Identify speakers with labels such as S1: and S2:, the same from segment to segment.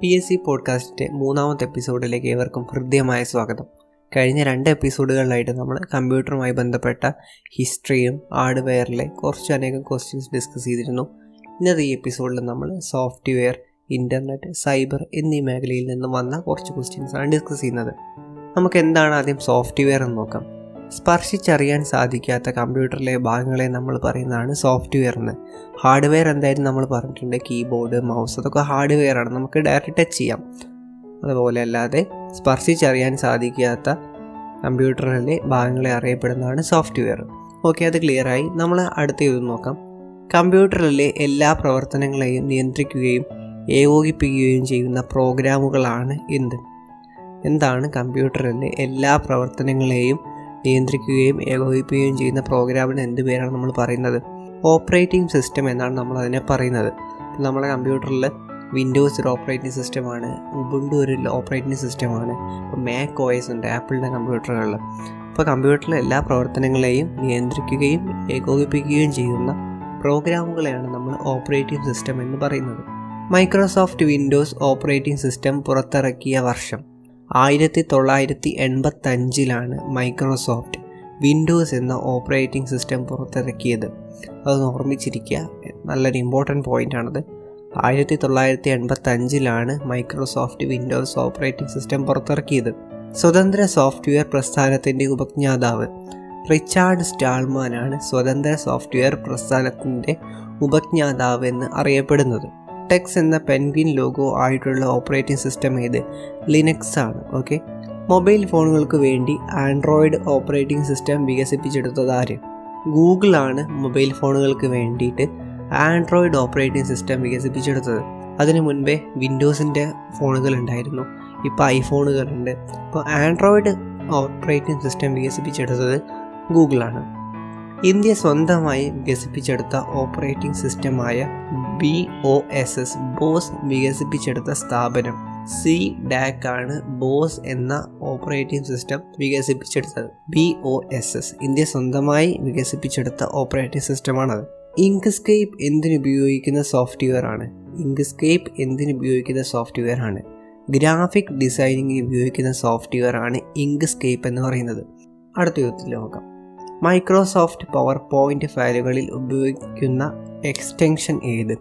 S1: P S C പോഡ്കാസ്റ്റിന്റെ മൂന്നാമത്തെ എപ്പിസോഡിലേക്ക് ഏവർക്കും ഹൃദ്യമായ സ്വാഗതം. കഴിഞ്ഞ രണ്ട് എപ്പിസോഡുകളിലായിട്ട് നമ്മൾ കമ്പ്യൂട്ടറുമായി ബന്ധപ്പെട്ട ഹിസ്റ്ററിയും ഹാർഡ്വെയറിലെ കുറച്ചനേകം ക്വസ്റ്റ്യൻസ് ഡിസ്കസ് ചെയ്തിരുന്നു. ഇന്നത്തെ ഈ എപ്പിസോഡിൽ നമ്മൾ സോഫ്റ്റ്വെയർ ഇന്റർനെറ്റ് സൈബർ എന്നീ മേഖലയിൽ നിന്നും വന്ന കുറച്ച് ക്വസ്റ്റ്യൻസാണ് ഡിസ്കസ് ചെയ്യുന്നത്. നമുക്ക് എന്താണ് ആദ്യം സോഫ്റ്റ്വെയർ എന്ന് നോക്കാം. സ്പർശിച്ചറിയാൻ സാധിക്കാത്ത കമ്പ്യൂട്ടറിലെ ഭാഗങ്ങളെ നമ്മൾ പറയുന്നതാണ് സോഫ്റ്റ്വെയർ എന്ന്. ഹാർഡ്വെയർ എന്തായാലും നമ്മൾ പറഞ്ഞിട്ടുണ്ട്. കീബോർഡ് മൗസ് അതൊക്കെ ഹാർഡ്വെയർ ആണ്. നമുക്ക് ഡയറക്റ്റ് ടച്ച് ചെയ്യാം. അതുപോലെ അല്ലാതെ സ്പർശിച്ചറിയാൻ സാധിക്കാത്ത കമ്പ്യൂട്ടറിലെ ഭാഗങ്ങളെ അറിയപ്പെടുന്നതാണ് സോഫ്റ്റ്വെയർ. ഓക്കെ അത് ക്ലിയറായി നമ്മൾ അടുത്ത ഇത് നോക്കാം. കമ്പ്യൂട്ടറിലെ എല്ലാ പ്രവർത്തനങ്ങളെയും നിയന്ത്രിക്കുകയും ഏകോപിപ്പിക്കുകയും ചെയ്യുന്ന പ്രോഗ്രാമുകളാണ് എന്ത്? എന്താണ് കമ്പ്യൂട്ടറിലെ എല്ലാ പ്രവർത്തനങ്ങളെയും നിയന്ത്രിക്കുകയും ഏകോപിപ്പിക്കുകയും ചെയ്യുന്ന പ്രോഗ്രാമിന് എന്ത് പേരാണ് നമ്മൾ പറയുന്നത്? ഓപ്പറേറ്റിംഗ് സിസ്റ്റം എന്നാണ് നമ്മൾ അതിനെ പറയുന്നത്. നമ്മുടെ കമ്പ്യൂട്ടറിൽ വിൻഡോസ് ഒരു ഓപ്പറേറ്റിംഗ് സിസ്റ്റമാണ് ഉബുണ്ടു ഒരു ഓപ്പറേറ്റിംഗ് സിസ്റ്റമാണ് ഇപ്പോൾ മാക് ഓയസ് ഉണ്ട് ആപ്പിളിന്റെ കമ്പ്യൂട്ടറുകളിൽ. അപ്പോൾ കമ്പ്യൂട്ടറിലെ എല്ലാ പ്രവർത്തനങ്ങളെയും നിയന്ത്രിക്കുകയും ഏകോപിപ്പിക്കുകയും ചെയ്യുന്ന പ്രോഗ്രാമുകളെയാണ് നമ്മൾ ഓപ്പറേറ്റിംഗ് സിസ്റ്റം എന്ന് പറയുന്നത്. മൈക്രോസോഫ്റ്റ് വിൻഡോസ് ഓപ്പറേറ്റിംഗ് സിസ്റ്റം പുറത്തിറക്കിയ വർഷം. ആയിരത്തി തൊള്ളായിരത്തി എൺപത്തഞ്ചിലാണ് മൈക്രോസോഫ്റ്റ് വിൻഡോസ് എന്ന ഓപ്പറേറ്റിംഗ് സിസ്റ്റം പുറത്തിറക്കിയത്. അത് ഓർമ്മിച്ചിരിക്കുക. നല്ലൊരു ഇമ്പോർട്ടന്റ് പോയിന്റാണത് ആയിരത്തി തൊള്ളായിരത്തി എൺപത്തഞ്ചിലാണ് മൈക്രോസോഫ്റ്റ് വിൻഡോസ് ഓപ്പറേറ്റിംഗ് സിസ്റ്റം പുറത്തിറക്കിയത്. സ്വതന്ത്ര സോഫ്റ്റ്വെയർ പ്രസ്ഥാനത്തിന്റെ ഉപജ്ഞാതാവ് റിച്ചാർഡ് സ്റ്റാൾമാനാണ് സ്വതന്ത്ര സോഫ്റ്റ്വെയർ പ്രസ്ഥാനത്തിന്റെ ഉപജ്ഞാതാവ് എന്ന് അറിയപ്പെടുന്നത്. ടെക്സ് എന്ന പെൻഗ്വിൻ ലോഗോ ആയിട്ടുള്ള ഓപ്പറേറ്റിംഗ് സിസ്റ്റം ഏത്? ലിനക്സ് ആണ് ഓക്കെ മൊബൈൽ ഫോണുകൾക്ക് വേണ്ടി ആൻഡ്രോയിഡ് ഓപ്പറേറ്റിംഗ് സിസ്റ്റം വികസിപ്പിച്ചെടുത്തത് ആര്? ഗൂഗിളാണ് മൊബൈൽ ഫോണുകൾക്ക് വേണ്ടിയിട്ട് ആൻഡ്രോയിഡ് ഓപ്പറേറ്റിംഗ് സിസ്റ്റം വികസിപ്പിച്ചെടുത്തത്. അതിനു മുൻപേ വിൻഡോസിന്റെ ഫോണുകൾ ഉണ്ടായിരുന്നു. ഇപ്പോൾ ഐഫോണുകളുണ്ട് അപ്പോൾ ആൻഡ്രോയിഡ് ഓപ്പറേറ്റിംഗ് സിസ്റ്റം വികസിപ്പിച്ചെടുത്തത് ഗൂഗിളാണ് ഇന്ത്യ സ്വന്തമായി വികസിപ്പിച്ചെടുത്ത operating സിസ്റ്റമായ B O S S BOSS വികസിപ്പിച്ചെടുത്ത സ്ഥാപനം സി ഡാക് ആണ് ബോസ് എന്ന ഓപ്പറേറ്റിംഗ് സിസ്റ്റം വികസിപ്പിച്ചെടുത്തത്. B O S S India സ്വന്തമായി വികസിപ്പിച്ചെടുത്ത ഓപ്പറേറ്റിംഗ് സിസ്റ്റമാണത്. ഇങ്ക്സ്കേപ്പ് എന്തിനുപയോഗിക്കുന്ന സോഫ്റ്റ്വെയർ ആണ്? ഇങ്ക്സ്കേപ്പ് എന്തിനുപയോഗിക്കുന്ന സോഫ്റ്റ്വെയർ ആണ്? ഗ്രാഫിക് ഡിസൈനിങ്ങിന് ഉപയോഗിക്കുന്ന സോഫ്റ്റ്വെയർ ആണ് ഇങ്ക്സ്കേപ്പ് എന്ന് പറയുന്നത്. അടുത്ത യുദ്ധത്തിൽ നോക്കാം. മൈക്രോസോഫ്റ്റ് പവർ പോയിന്റ് ഫയലുകളിൽ ഉപയോഗിക്കുന്ന എക്സ്റ്റെൻഷൻ ഏത്?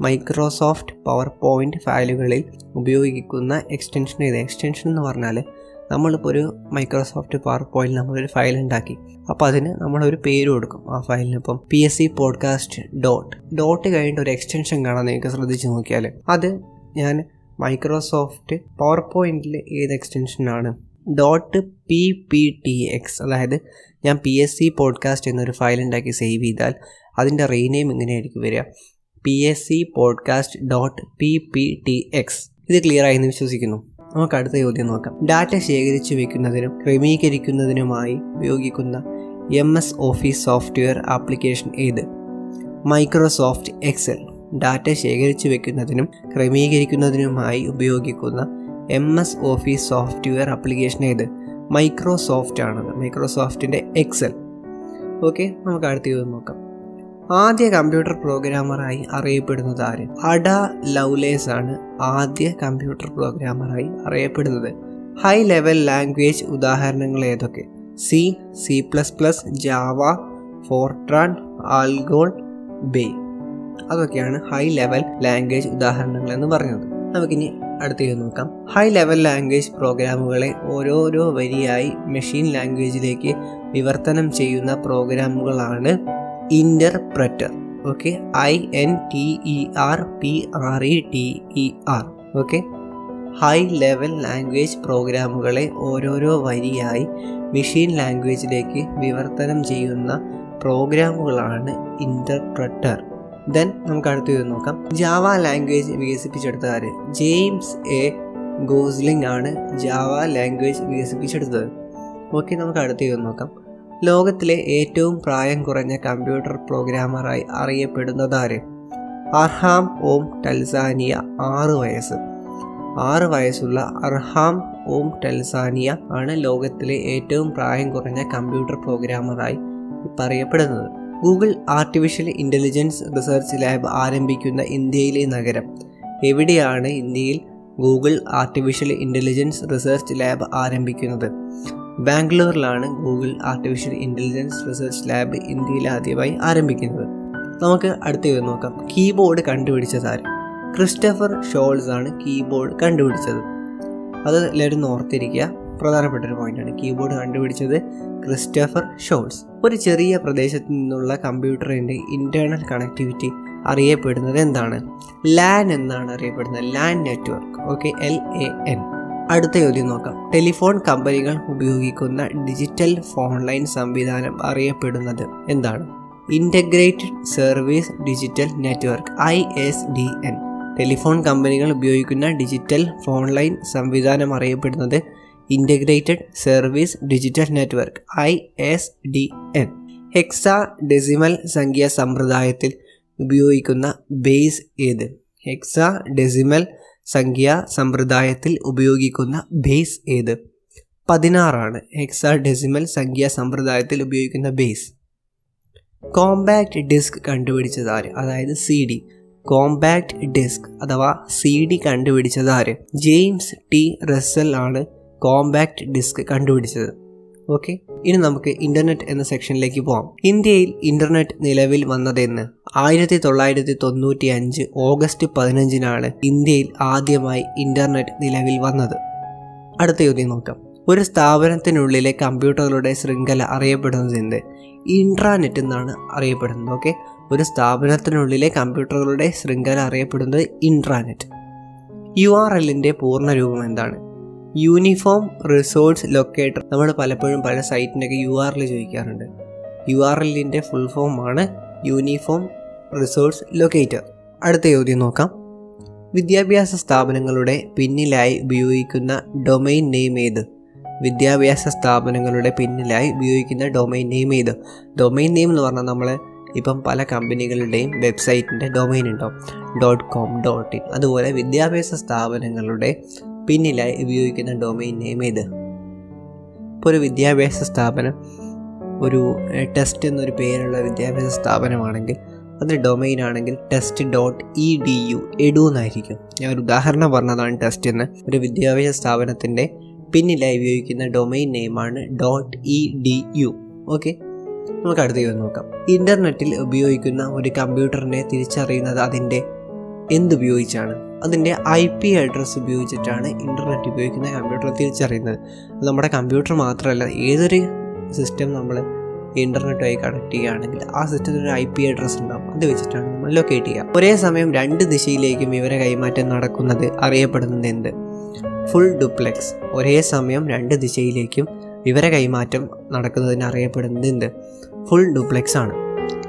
S1: മൈക്രോസോഫ്റ്റ് പവർ പോയിന്റ് ഫയലുകളിൽ ഉപയോഗിക്കുന്ന എക്സ്റ്റെൻഷൻ ഏത്? എക്സ്റ്റെൻഷൻ എന്ന് പറഞ്ഞാൽ നമ്മളിപ്പോൾ ഒരു മൈക്രോസോഫ്റ്റ് പവർ പോയിന്റ് നമ്മളൊരു ഫയൽ ഉണ്ടാക്കി. അപ്പോൾ അതിന് നമ്മളൊരു പേര് കൊടുക്കും ആ ഫയലിന്. ഇപ്പം P S C podcast dot dot കഴിഞ്ഞിട്ട് ഒരു എക്സ്റ്റൻഷൻ കാണാൻ നിങ്ങൾക്ക് ശ്രദ്ധിച്ച് നോക്കിയാൽ അത് ഞാൻ മൈക്രോസോഫ്റ്റ് പവർ പോയിന്റിൽ ഏത് എക്സ്റ്റൻഷനാണ്? Dot P P T X അതായത് ഞാൻ പി എസ് സി പോഡ്കാസ്റ്റ് എന്നൊരു ഫയൽ ഉണ്ടാക്കി സേവ് ചെയ്താൽ അതിന്റെ റീനെയിം ഇങ്ങനെയായിരിക്കും വരിക. P S C podcast dot P P T X ഇത് ക്ലിയർ ആയി എന്ന് വിശ്വസിക്കുന്നു. നമുക്ക് അടുത്ത ചോദ്യം നോക്കാം. ഡാറ്റ ശേഖരിച്ചു വെക്കുന്നതിനും ക്രമീകരിക്കുന്നതിനുമായി ഉപയോഗിക്കുന്ന M S office software application ഏത്? മൈക്രോസോഫ്റ്റ് എക്സൽ ഡാറ്റ ശേഖരിച്ചു വെക്കുന്നതിനും ക്രമീകരിക്കുന്നതിനുമായി ഉപയോഗിക്കുന്ന M S office software application ഏത്? മൈക്രോസോഫ്റ്റ് ആണത് മൈക്രോസോഫ്റ്റിന്റെ എക്സൽ ഓക്കെ നമുക്ക് അടുത്ത ചോദ്യം നോക്കാം. ആദ്യ കമ്പ്യൂട്ടർ പ്രോഗ്രാമറായി അറിയപ്പെടുന്നത് ആര്? അഡ ലൗലേസ് ആണ് ആദ്യ കമ്പ്യൂട്ടർ പ്രോഗ്രാമറായി അറിയപ്പെടുന്നത്. ഹൈ ലെവൽ ലാംഗ്വേജ് ഉദാഹരണങ്ങൾ ഏതൊക്കെ? C C plus plus Java FORTRAN ALGOL bay അതൊക്കെയാണ് ഹൈ ലെവൽ ലാംഗ്വേജ് ഉദാഹരണങ്ങൾ എന്ന് പറഞ്ഞത്. നമുക്കിനി അടുത്തേക്ക് നോക്കാം. ഹൈ ലെവൽ ലാംഗ്വേജ് പ്രോഗ്രാമുകളെ ഓരോരോ വരിയായി മെഷീൻ ലാംഗ്വേജിലേക്ക് വിവർത്തനം ചെയ്യുന്ന പ്രോഗ്രാമുകളാണ് interpreter okay I N T E R P R E T E R okay high level language പ്രോഗ്രാമുകളെ ഓരോരോ വരിയായി മെഷീൻ ലാംഗ്വേജിലേക്ക് വിവർത്തനം ചെയ്യുന്ന പ്രോഗ്രാമുകളാണ് ഇന്റർപ്രറ്റർ ദെൻ നമുക്ക് അടുത്ത് നോക്കാം. ജാവ ലാംഗ്വേജ് ആര്? ജെയിംസ് എ ഗോസ്ലിംഗ് ആണ് ജാവ ലാംഗ്വേജ് വികസിപ്പിച്ചെടുത്തത്. ഓക്കെ നമുക്ക് അടുത്ത് നോക്കാം. ലോകത്തിലെ ഏറ്റവും പ്രായം കുറഞ്ഞ കമ്പ്യൂട്ടർ പ്രോഗ്രാമറായി അറിയപ്പെടുന്നതാര് അർഹാം ഓം ടൽസാനിയ ആറ് വയസ്സ്. ആറ് വയസ്സുള്ള അർഹാം ഓം ടെൽസാനിയ ആണ് ലോകത്തിലെ ഏറ്റവും പ്രായം കുറഞ്ഞ കമ്പ്യൂട്ടർ പ്രോഗ്രാമറായി പറയപ്പെടുന്നത്. Google artificial intelligence research lab ആരംഭിക്കുന്ന ഇന്ത്യയിലെ നഗരം. എവിടെയാണ് ഇന്ത്യയിൽ Google artificial intelligence research lab ആരംഭിക്കുന്നത്? ബാംഗ്ലൂരിലാണ് Google artificial intelligence research lab ഇന്ത്യയിൽ ആദ്യമായി ആരംഭിക്കുന്നത്. നമുക്ക് അടുത്ത നോക്കാം. കീബോർഡ് കണ്ടുപിടിച്ചത് ആര്? ക്രിസ്റ്റഫർ ഷോൾസ് ആണ് കീബോർഡ് കണ്ടുപിടിച്ചത്. അത് എല്ലാവരും ഓർത്തിരിക്കുക. പ്രധാനപ്പെട്ട ഒരു പോയിന്റാണ് കീബോർഡ് കണ്ടുപിടിച്ചത് ക്രിസ്റ്റഫർ ഷോൾസ്. ഒരു ചെറിയ പ്രദേശത്ത് നിന്നുള്ള കമ്പ്യൂട്ടറിന്റെ ഇന്റേർണൽ കണക്ടിവിറ്റി അറിയപ്പെടുന്നത് എന്താണ്? ലാൻ എന്നാണ് അറിയപ്പെടുന്നത്. LAN network. Okay L A N അടുത്ത ചോദ്യം നോക്കാം. ടെലിഫോൺ കമ്പനികൾ ഉപയോഗിക്കുന്ന ഡിജിറ്റൽ ഫോൺ ലൈൻ സംവിധാനം അറിയപ്പെടുന്നത് എന്താണ്? Integrated service digital network I S D N telephone കമ്പനികൾ ഉപയോഗിക്കുന്ന ഡിജിറ്റൽ ഫോൺ ലൈൻ സംവിധാനം അറിയപ്പെടുന്നത് integrated service digital network I S D N hexadecimal സംഖ്യാ സമ്പ്രദായത്തിൽ ഉപയോഗിക്കുന്ന ബേസ് ഏത്? ഹെക്സ ഡെസിമൽ സംഖ്യാ സമ്പ്രദായത്തിൽ ഉപയോഗിക്കുന്ന ബേസ് ഏത്? പതിനാറാണ്. ഹെക്സ ഡെസിമൽ സംഖ്യാ സമ്പ്രദായത്തിൽ ഉപയോഗിക്കുന്ന ബേസ് കോമ്പാക്റ്റ് ഡിസ്ക് കണ്ടുപിടിച്ചതാര് അതായത് സി ഡി കോമ്പാക്റ്റ് ഡിസ്ക് അഥവാ സി ഡി കണ്ടുപിടിച്ചതാര് ജെയിംസ് ടി റസ്സൽ ആണ് കോമ്പാക്റ്റ് ഡിസ്ക് കണ്ടുപിടിച്ചത്. ഓക്കെ? ഇനി നമുക്ക് ഇന്റർനെറ്റ് എന്ന സെക്ഷനിലേക്ക് പോകാം ഇന്ത്യയിൽ ഇന്റർനെറ്റ് നിലവിൽ വന്നതെന്ന് ആയിരത്തി തൊള്ളായിരത്തി തൊണ്ണൂറ്റി അഞ്ച് ഓഗസ്റ്റ് പതിനഞ്ചിനാണ് ഇന്ത്യയിൽ ആദ്യമായി ഇന്റർനെറ്റ് നിലവിൽ വന്നത്. അടുത്ത ചോദ്യം നോക്കാം. ഒരു സ്ഥാപനത്തിനുള്ളിലെ കമ്പ്യൂട്ടറുകളുടെ ശൃംഖല അറിയപ്പെടുന്നത് എന്ത് ഇൻട്രാനെറ്റ് എന്നാണ് അറിയപ്പെടുന്നത്. ഓക്കെ? ഒരു സ്ഥാപനത്തിനുള്ളിലെ കമ്പ്യൂട്ടറുകളുടെ ശൃംഖല അറിയപ്പെടുന്നത് ഇൻട്രാനെറ്റ് യു ആർ എല്ലിന്റെ പൂർണരൂപം എന്താണ്? Uniform resource locator. നമ്മൾ പലപ്പോഴും പല സൈറ്റിനൊക്കെ യു ആർ എൽ ചോദിക്കാറുണ്ട്. യു ആർ എല്ലിന്റെ ഫുൾ ഫോമാണ് യൂണിഫോം റിസോഴ്സ് ലൊക്കേറ്റർ. അടുത്ത ചോദ്യം നോക്കാം. വിദ്യാഭ്യാസ സ്ഥാപനങ്ങളുടെ പിന്നിലായി ഉപയോഗിക്കുന്ന ഡൊമൈൻ നെയിം ഏത്? വിദ്യാഭ്യാസ സ്ഥാപനങ്ങളുടെ പിന്നിലായി ഉപയോഗിക്കുന്ന ഡൊമൈൻ നെയിം ഏത്? ഡൊമൈൻ നെയിം എന്ന് പറഞ്ഞാൽ നമ്മൾ ഇപ്പം പല കമ്പനികളുടെയും വെബ്സൈറ്റിന്റെ ഡൊമൈൻ ഉണ്ടാവും ഡോട്ട് കോം ഡോട്ട് ഇൻ. അതുപോലെ വിദ്യാഭ്യാസ സ്ഥാപനങ്ങളുടെ പിന്നിലായി ഉപയോഗിക്കുന്ന ഡൊമൈൻ നെയിം ഏത്? ഇപ്പോൾ ഒരു വിദ്യാഭ്യാസ സ്ഥാപനം ഒരു ടെസ്റ്റ് എന്നൊരു പേരുള്ള വിദ്യാഭ്യാസ സ്ഥാപനമാണെങ്കിൽ അതിന്റെ ഡൊമൈൻ ആണെങ്കിൽ test dot E D U edu എന്നായിരിക്കും ഞാൻ ഒരു ഉദാഹരണം പറഞ്ഞതാണ് ടെസ്റ്റ് എന്ന്. ഒരു വിദ്യാഭ്യാസ സ്ഥാപനത്തിന്റെ പിന്നിലായി ഉപയോഗിക്കുന്ന domain നെയിമാണ് dot E D U okay നമുക്ക് അടുത്തേക്ക് നോക്കാം ഇന്റർനെറ്റിൽ ഉപയോഗിക്കുന്ന ഒരു കമ്പ്യൂട്ടറിനെ തിരിച്ചറിയുന്നത് അതിന്റെ എന്തുപയോഗിച്ചാണ്? അതിന്റെ ഐ പി അഡ്രസ്സ് ഉപയോഗിച്ചിട്ടാണ് ഇന്റർനെറ്റ് ഉപയോഗിക്കുന്ന കമ്പ്യൂട്ടർ തിരിച്ചറിയുന്നത്. നമ്മുടെ കമ്പ്യൂട്ടർ മാത്രമല്ല ഏതൊരു സിസ്റ്റം നമ്മൾ ഇന്റർനെറ്റുമായി കണക്ട് ചെയ്യുകയാണെങ്കിൽ ആ സിസ്റ്റത്തിൽ ഒരു ഐ പി അഡ്രസ്സ് ഉണ്ടാവും. അത് വെച്ചിട്ടാണ് നമ്മൾ ലൊക്കേറ്റ് ചെയ്യുക. ഒരേ സമയം രണ്ട് ദിശയിലേക്കും വിവര കൈമാറ്റം നടക്കുന്നത് അറിയപ്പെടുന്നത് എന്ത്? ഫുൾ ഡുപ്ലെക്സ് ഒരേ സമയം രണ്ട് ദിശയിലേക്കും വിവര കൈമാറ്റം നടക്കുന്നതിന് അറിയപ്പെടുന്നത് എന്ത്? ഫുൾ ഡുപ്ലെക്സ് ആണ്.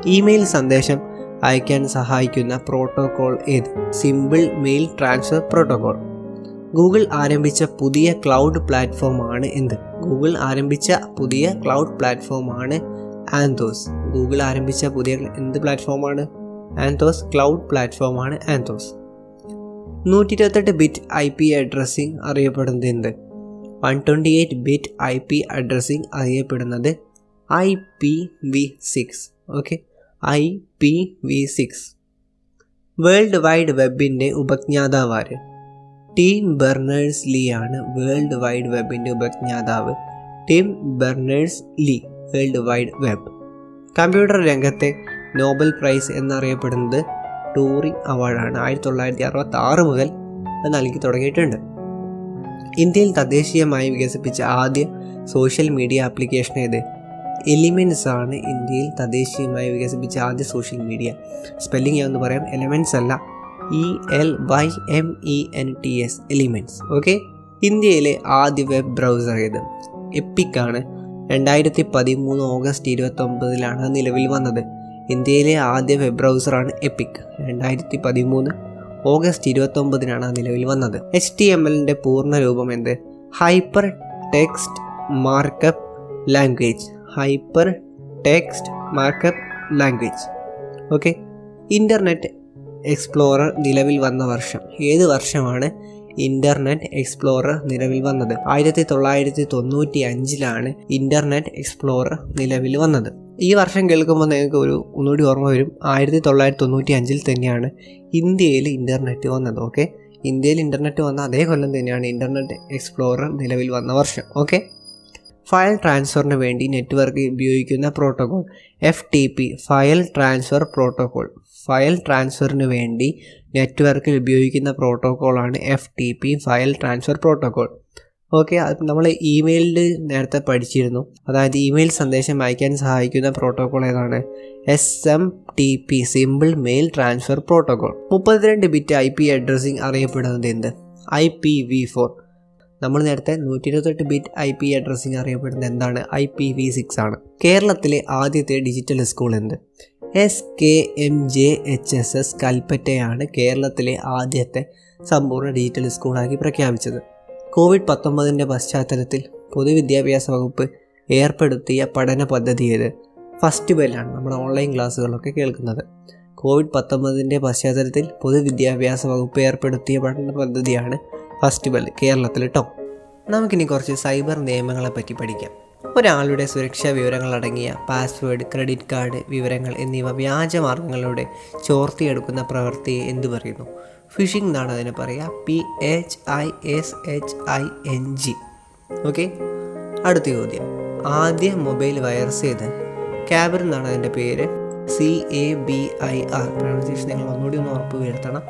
S1: ഇമെയിൽ സന്ദേശം അയക്കാൻ സഹായിക്കുന്ന പ്രോട്ടോകോൾ ഏത്? Simple mail transfer protocol. Google ആരംഭിച്ച പുതിയ ക്ലൗഡ് പ്ലാറ്റ്ഫോമാണ് എന്ത്? ഗൂഗിൾ ആരംഭിച്ച പുതിയ ക്ലൗഡ് പ്ലാറ്റ്ഫോമാണ് ആന്തോസ്. ഗൂഗിൾ ആരംഭിച്ച പുതിയ എന്ത് പ്ലാറ്റ്ഫോമാണ് ആന്തോസ് ക്ലൗഡ് പ്ലാറ്റ്ഫോമാണ് ആന്തോസ്. നൂറ്റി ഇരുപത്തെട്ട് ബിറ്റ് ഐ പി അഡ്രസ്സിംഗ് അറിയപ്പെടുന്നത് എന്ത്? One twenty eight bit I P addressing അറിയപ്പെടുന്നത് I P V six. Okay? I P V six. World wide വെബിന്റെ ഉപജ്ഞാതാവാര്. ടീം ബെർണേഴ്സ് ലീ ആണ് വേൾഡ് വൈഡ് വെബിന്റെ ഉപജ്ഞാതാവ്. Tim Berners Lee world wide web computer രംഗത്തെ Nobel prize എന്നറിയപ്പെടുന്നത് Turing അവാർഡാണ് ആയിരത്തി തൊള്ളായിരത്തി അറുപത്തി ആറ് മുതൽ നൽകി തുടങ്ങിയിട്ടുണ്ട്. ഇന്ത്യയിൽ തദ്ദേശീയമായി വികസിപ്പിച്ച ആദ്യ സോഷ്യൽ മീഡിയ ആപ്ലിക്കേഷൻ ഏത്? എലിമെൻസ് ആണ് ഇന്ത്യയിൽ തദ്ദേശീയമായി വികസിപ്പിച്ച ആദ്യ സോഷ്യൽ മീഡിയ. സ്പെല്ലിംഗ് എന്ന് പറയാം. എലിമെൻസ് അല്ല. E L Y M E N T S. Elements okay? ഇന്ത്യയിലെ ആദ്യ വെബ് ബ്രൗസർ ഏത്? എപ്പിക് ആണ് രണ്ടായിരത്തി പതിമൂന്ന് ഓഗസ്റ്റ് ഇരുപത്തൊമ്പതിലാണ് നിലവിൽ വന്നത്. ഇന്ത്യയിലെ ആദ്യ വെബ് ബ്രൗസറാണ് എപ്പിക്. രണ്ടായിരത്തി പതിമൂന്ന് ഓഗസ്റ്റ് ഇരുപത്തൊമ്പതിനാണ് നിലവിൽ വന്നത്. എച്ച് ടി എം എല്ലിന്റെ പൂർണ രൂപം എന്ത്? Hypertext markup language. Hypertext markup language. Okay? Internet Explorer നിലവിൽ വന്ന വർഷം. ഏത് വർഷമാണ് ഇന്റർനെറ്റ് എക്സ്പ്ലോറർ നിലവിൽ വന്നത്? ആയിരത്തി തൊള്ളായിരത്തി തൊണ്ണൂറ്റി അഞ്ചിലാണ് ഇന്റർനെറ്റ് എക്സ്പ്ലോറർ നിലവിൽ വന്നത്. ഈ വർഷം കേൾക്കുമ്പോൾ നിങ്ങൾക്ക് ഒരു ഒന്നുകൂടി ഓർമ്മ വരും. ആയിരത്തി തൊള്ളായിരത്തി തൊണ്ണൂറ്റി അഞ്ചിൽ തന്നെയാണ് ഇന്ത്യയിൽ ഇന്റർനെറ്റ് വന്നത്. ഓക്കെ? ഇന്ത്യയിൽ ഇന്റർനെറ്റ് വന്ന അതേ കൊല്ലം തന്നെയാണ് ഇന്റർനെറ്റ് എക്സ്പ്ലോറർ നിലവിൽ വന്ന വർഷം. ഓക്കെ? ഫയൽ ട്രാൻസ്ഫറിന് വേണ്ടി നെറ്റ്വർക്ക് ഉപയോഗിക്കുന്ന protocol. F T P file transfer protocol. File ട്രാൻസ്ഫറിന് വേണ്ടി നെറ്റ്വർക്കിൽ ഉപയോഗിക്കുന്ന പ്രോട്ടോകോളാണ് F T P file transfer protocol. Okay നമ്മൾ ഇമെയിലിൽ നേരത്തെ പഠിച്ചിരുന്നു. അതായത് ഇമെയിൽ സന്ദേശം അയക്കാൻ സഹായിക്കുന്ന പ്രോട്ടോകോൾ ഏതാണ്? S M T P simple mail transfer protocol മുപ്പത്തിരണ്ട് ബിറ്റ് ഐ പി അഡ്രസ്സിംഗ് അറിയപ്പെടുന്നത് എന്ത്? I P V four. നമ്മൾ നേരത്തെ നൂറ്റി ഇരുപത്തെട്ട് ബിറ്റ് ഐ പി അഡ്രസ്സിംഗ് അറിയപ്പെടുന്നത് എന്താണ്? ഐ പി വി സിക്സ് ആണ്. കേരളത്തിലെ ആദ്യത്തെ ഡിജിറ്റൽ സ്കൂൾ എന്ത്? S K M J H S S കൽപ്പറ്റയാണ് കേരളത്തിലെ ആദ്യത്തെ സമ്പൂർണ ഡിജിറ്റൽ സ്കൂളാക്കി പ്രഖ്യാപിച്ചത്. കോവിഡ് പത്തൊമ്പതിന്റെ പശ്ചാത്തലത്തിൽ പൊതുവിദ്യാഭ്യാസ വകുപ്പ് ഏർപ്പെടുത്തിയ പഠന പദ്ധതി ഏത്? ഫസ്റ്റ് ബെല്ലാണ് നമ്മുടെ ഓൺലൈൻ ക്ലാസ്സുകളൊക്കെ കേൾക്കുന്നത്. കോവിഡ് പത്തൊമ്പതിന്റെ പശ്ചാത്തലത്തിൽ പൊതുവിദ്യാഭ്യാസ വകുപ്പ് ഏർപ്പെടുത്തിയ പഠന പദ്ധതിയാണ് ഫസ്റ്റ് ബെൽ കേരളത്തിൽ കേട്ടോ നമുക്കിനി കുറച്ച് സൈബർ നിയമങ്ങളെ പറ്റി പഠിക്കാം. ഒരാളുടെ സുരക്ഷാ വിവരങ്ങൾ അടങ്ങിയ പാസ്വേഡ് ക്രെഡിറ്റ് കാർഡ് വിവരങ്ങൾ എന്നിവ വ്യാജമാർഗങ്ങളിലൂടെ ചോർത്തിയെടുക്കുന്ന പ്രവൃത്തിയെ എന്തു പറയുന്നു? ഫിഷിംഗ് എന്നാണ് അതിനെ പറയുക P H I S H I N G. Okay? അടുത്ത ചോദ്യം. ആദ്യ മൊബൈൽ വൈറസ് ഏത് ക്യാബർ എന്നാണ് അതിന്റെ പേര്. C A B I R. Pronunciation നിങ്ങൾ ഒന്നുകൂടി ഒന്ന് ഉറപ്പ് വരുത്തണം.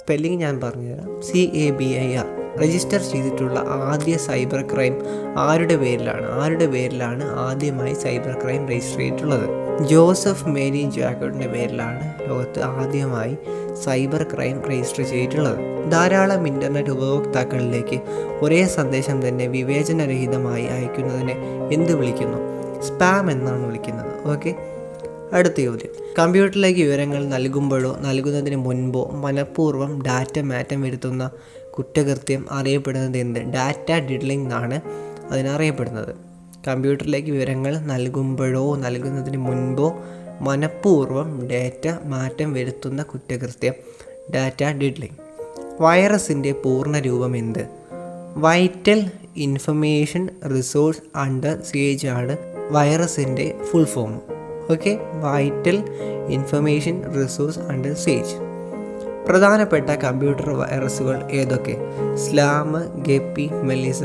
S1: സ്പെല്ലിംഗ് ഞാൻ പറഞ്ഞുതരാം. C A B I R register ചെയ്തിട്ടുള്ള ആദ്യ സൈബർ ക്രൈം ആരുടെ പേരിലാണ്? ആരുടെ പേരിലാണ് ആദ്യമായി സൈബർ ക്രൈം രജിസ്റ്റർ ചെയ്തിട്ടുള്ളത്? ജോസഫ് മേരി ജാക്കോട്ടിന്റെ പേരിലാണ് ലോകത്ത് ആദ്യമായി സൈബർ ക്രൈം രജിസ്റ്റർ ചെയ്തിട്ടുള്ളത്. ധാരാളം ഇന്റർനെറ്റ് ഉപഭോക്താക്കളിലേക്ക് ഒരേ സന്ദേശം തന്നെ വിവേചനരഹിതമായി അയക്കുന്നതിനെ എന്ത് വിളിക്കുന്നു? സ്പാം എന്നാണ് വിളിക്കുന്നത്. ഓക്കെ അടുത്ത ചോദ്യം. കമ്പ്യൂട്ടറിലേക്ക് വിവരങ്ങൾ നൽകുമ്പോഴോ നൽകുന്നതിന് മുൻപോ മനഃപൂർവം ഡാറ്റ മാറ്റം വരുത്തുന്ന കുറ്റകൃത്യം അറിയപ്പെടുന്നത് എന്ത്? ഡാറ്റ ഡിഡ്ലിംഗ് എന്നാണ് അതിനറിയപ്പെടുന്നത്. കമ്പ്യൂട്ടറിലേക്ക് വിവരങ്ങൾ നൽകുമ്പോഴോ നൽകുന്നതിന് മുൻപോ മനഃപൂർവം ഡാറ്റ മാറ്റം വരുത്തുന്ന കുറ്റകൃത്യം ഡാറ്റ ഡിഡ്ലിംഗ്. വൈറസിന്റെ പൂർണ രൂപം എന്ത്? Vital information resource under siege ആണ് വൈറസിന്റെ full form. Okay vital information resource under siege പ്രധാനപ്പെട്ട കമ്പ്യൂട്ടർ വൈറസുകൾ ഏതൊക്കെ? സ്ലാം ഗപ്പി മെലിസ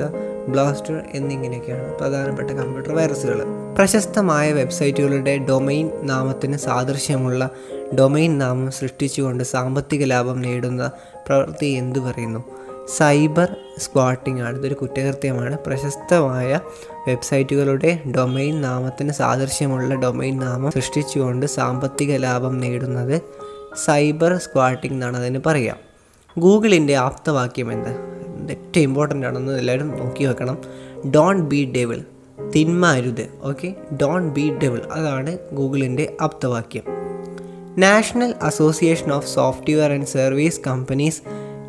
S1: ബ്ലാസ്റ്റർ എന്നിങ്ങനെയൊക്കെയാണ് പ്രധാനപ്പെട്ട കമ്പ്യൂട്ടർ വൈറസുകൾ പ്രശസ്തമായ വെബ്സൈറ്റുകളുടെ ഡൊമൈൻ നാമത്തിന് സാദൃശ്യമുള്ള ഡൊമൈൻ നാമം സൃഷ്ടിച്ചുകൊണ്ട് സാമ്പത്തിക ലാഭം നേടുന്ന പ്രവൃത്തി എന്തു പറയുന്നു? സൈബർ സ്ക്വാട്ടിംഗ് ആണ്. ഇതൊരു കുറ്റകൃത്യമാണ്. പ്രശസ്തമായ വെബ്സൈറ്റുകളുടെ ഡൊമൈൻ നാമത്തിന് സാദൃശ്യമുള്ള ഡൊമൈൻ നാമം സൃഷ്ടിച്ചുകൊണ്ട് സാമ്പത്തിക ലാഭം നേടുന്നത് സൈബർ സ്ക്വാട്ടിംഗ് എന്നാണ് അതിന് പറയുക ഗൂഗിളിന്റെ ആപ്തവാക്യം എന്ത്? ഏറ്റവും ഇമ്പോർട്ടന്റ് ആണെന്ന് എല്ലാവരും നോക്കി വെക്കണം. ഡോൺ ബി ഡെവിൾ തിന്മ അരുത് ഓക്കെ ഡോൺ ബി ഡെവിൾ അതാണ് ഗൂഗിളിന്റെ ആപ്തവാക്യം. National association of software and service companies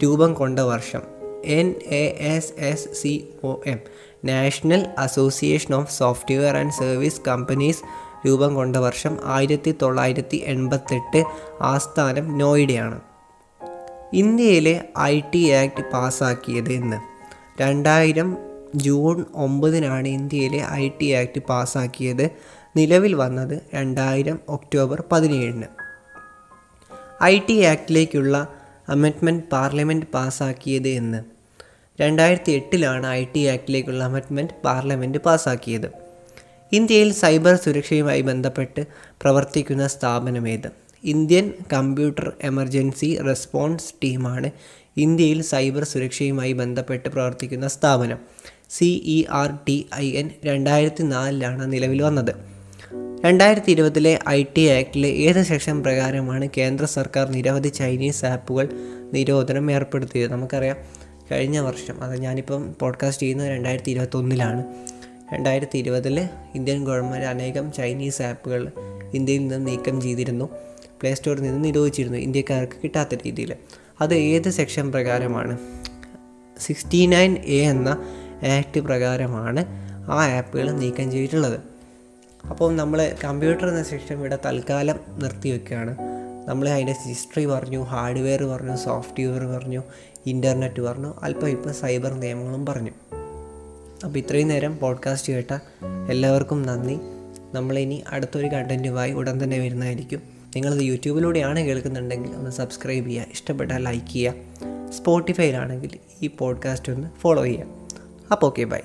S1: രൂപം കൊണ്ട വർഷം. N A S S C O M. National association of software and service companies രൂപം കൊണ്ട വർഷം ആയിരത്തി തൊള്ളായിരത്തി എൺപത്തെട്ട് ആസ്ഥാനം നോയിഡയാണ്. ഇന്ത്യയിലെ ഐ ടി ആക്ട് പാസ്സാക്കിയത് എന്ന്. രണ്ടായിരം ജൂൺ ഒമ്പതിനാണ് ഇന്ത്യയിലെ ഐ ടി ആക്ട് പാസ്സാക്കിയത് നിലവിൽ വന്നത് രണ്ടായിരം ഒക്ടോബർ പതിനേഴിന്. ഐ ടി ആക്ടിലേക്കുള്ള അമെൻമെന്റ് പാർലമെന്റ് പാസ്സാക്കിയത് എന്ന് രണ്ടായിരത്തി എട്ടിലാണ് ഐ ടി ആക്ടിലേക്കുള്ള അമെൻമെന്റ് പാർലമെന്റ് പാസ്സാക്കിയത് ഇന്ത്യയിൽ സൈബർ സുരക്ഷയുമായി ബന്ധപ്പെട്ട് പ്രവർത്തിക്കുന്ന സ്ഥാപനമേത് ഇന്ത്യൻ കമ്പ്യൂട്ടർ എമർജൻസി റെസ്പോൺസ് ടീമാണ് ഇന്ത്യയിൽ സൈബർ സുരക്ഷയുമായി ബന്ധപ്പെട്ട് പ്രവർത്തിക്കുന്ന സ്ഥാപനം. C E R T I N രണ്ടായിരത്തി നാലിലാണ് നിലവിൽ വന്നത്. രണ്ടായിരത്തി ഇരുപതിലെ ഐ ടി ആക്ടിലെ ഏത് സെക്ഷൻ പ്രകാരമാണ് കേന്ദ്ര സർക്കാർ നിരവധി ചൈനീസ് ആപ്പുകൾ നിരോധനം ഏർപ്പെടുത്തിയത്? നമുക്കറിയാം. കഴിഞ്ഞ വർഷം അത് ഞാനിപ്പം പോഡ്കാസ്റ്റ് ചെയ്യുന്നത് രണ്ടായിരത്തി ഇരുപത്തൊന്നിലാണ് രണ്ടായിരത്തി ഇരുപതിൽ ഇന്ത്യൻ ഗവൺമെന്റ് അനേകം ചൈനീസ് ആപ്പുകൾ ഇന്ത്യയിൽ നിന്ന് നീക്കം ചെയ്തിരുന്നു. പ്ലേ സ്റ്റോറിൽ നിന്ന് നിരോധിച്ചിരുന്നു. ഇന്ത്യക്കാർക്ക് കിട്ടാത്ത രീതിയിൽ. അത് ഏത് സെക്ഷൻ പ്രകാരമാണ്? സിക്സ്റ്റി നയൻ എ എന്ന ആക്ട് പ്രകാരമാണ് ആ ആപ്പുകൾ നീക്കം ചെയ്തിട്ടുള്ളത്. അപ്പോൾ നമ്മൾ കമ്പ്യൂട്ടർ എന്ന സെക്ഷൻ ഇവിടെ തൽക്കാലം നിർത്തി വെക്കുകയാണ് നമ്മൾ അതിന്റെ ഹിസ്റ്ററി പറഞ്ഞു ഹാർഡ്വെയർ പറഞ്ഞു സോഫ്റ്റ്വെയർ പറഞ്ഞു ഇന്റർനെറ്റ് പറഞ്ഞു അല്പം ഇപ്പം സൈബർ നിയമങ്ങളും പറഞ്ഞു. അപ്പോൾ ഇത്രയും നേരം പോഡ്കാസ്റ്റ് കേട്ട എല്ലാവർക്കും നന്ദി. നമ്മളിനി അടുത്തൊരു കണ്ടന്റുമായി ഉടൻ തന്നെ വരുന്നതായിരിക്കും. നിങ്ങളത് യൂട്യൂബിലൂടെയാണ് കേൾക്കുന്നുണ്ടെങ്കിൽ ഒന്ന് സബ്സ്ക്രൈബ് ചെയ്യുക ഇഷ്ടപ്പെട്ടാൽ ലൈക്ക് ചെയ്യുക. സ്പോട്ടിഫൈയിലാണെങ്കിൽ ഈ പോഡ്കാസ്റ്റ് ഒന്ന് ഫോളോ ചെയ്യുക. അപ്പോൾ ഓക്കെ ബൈ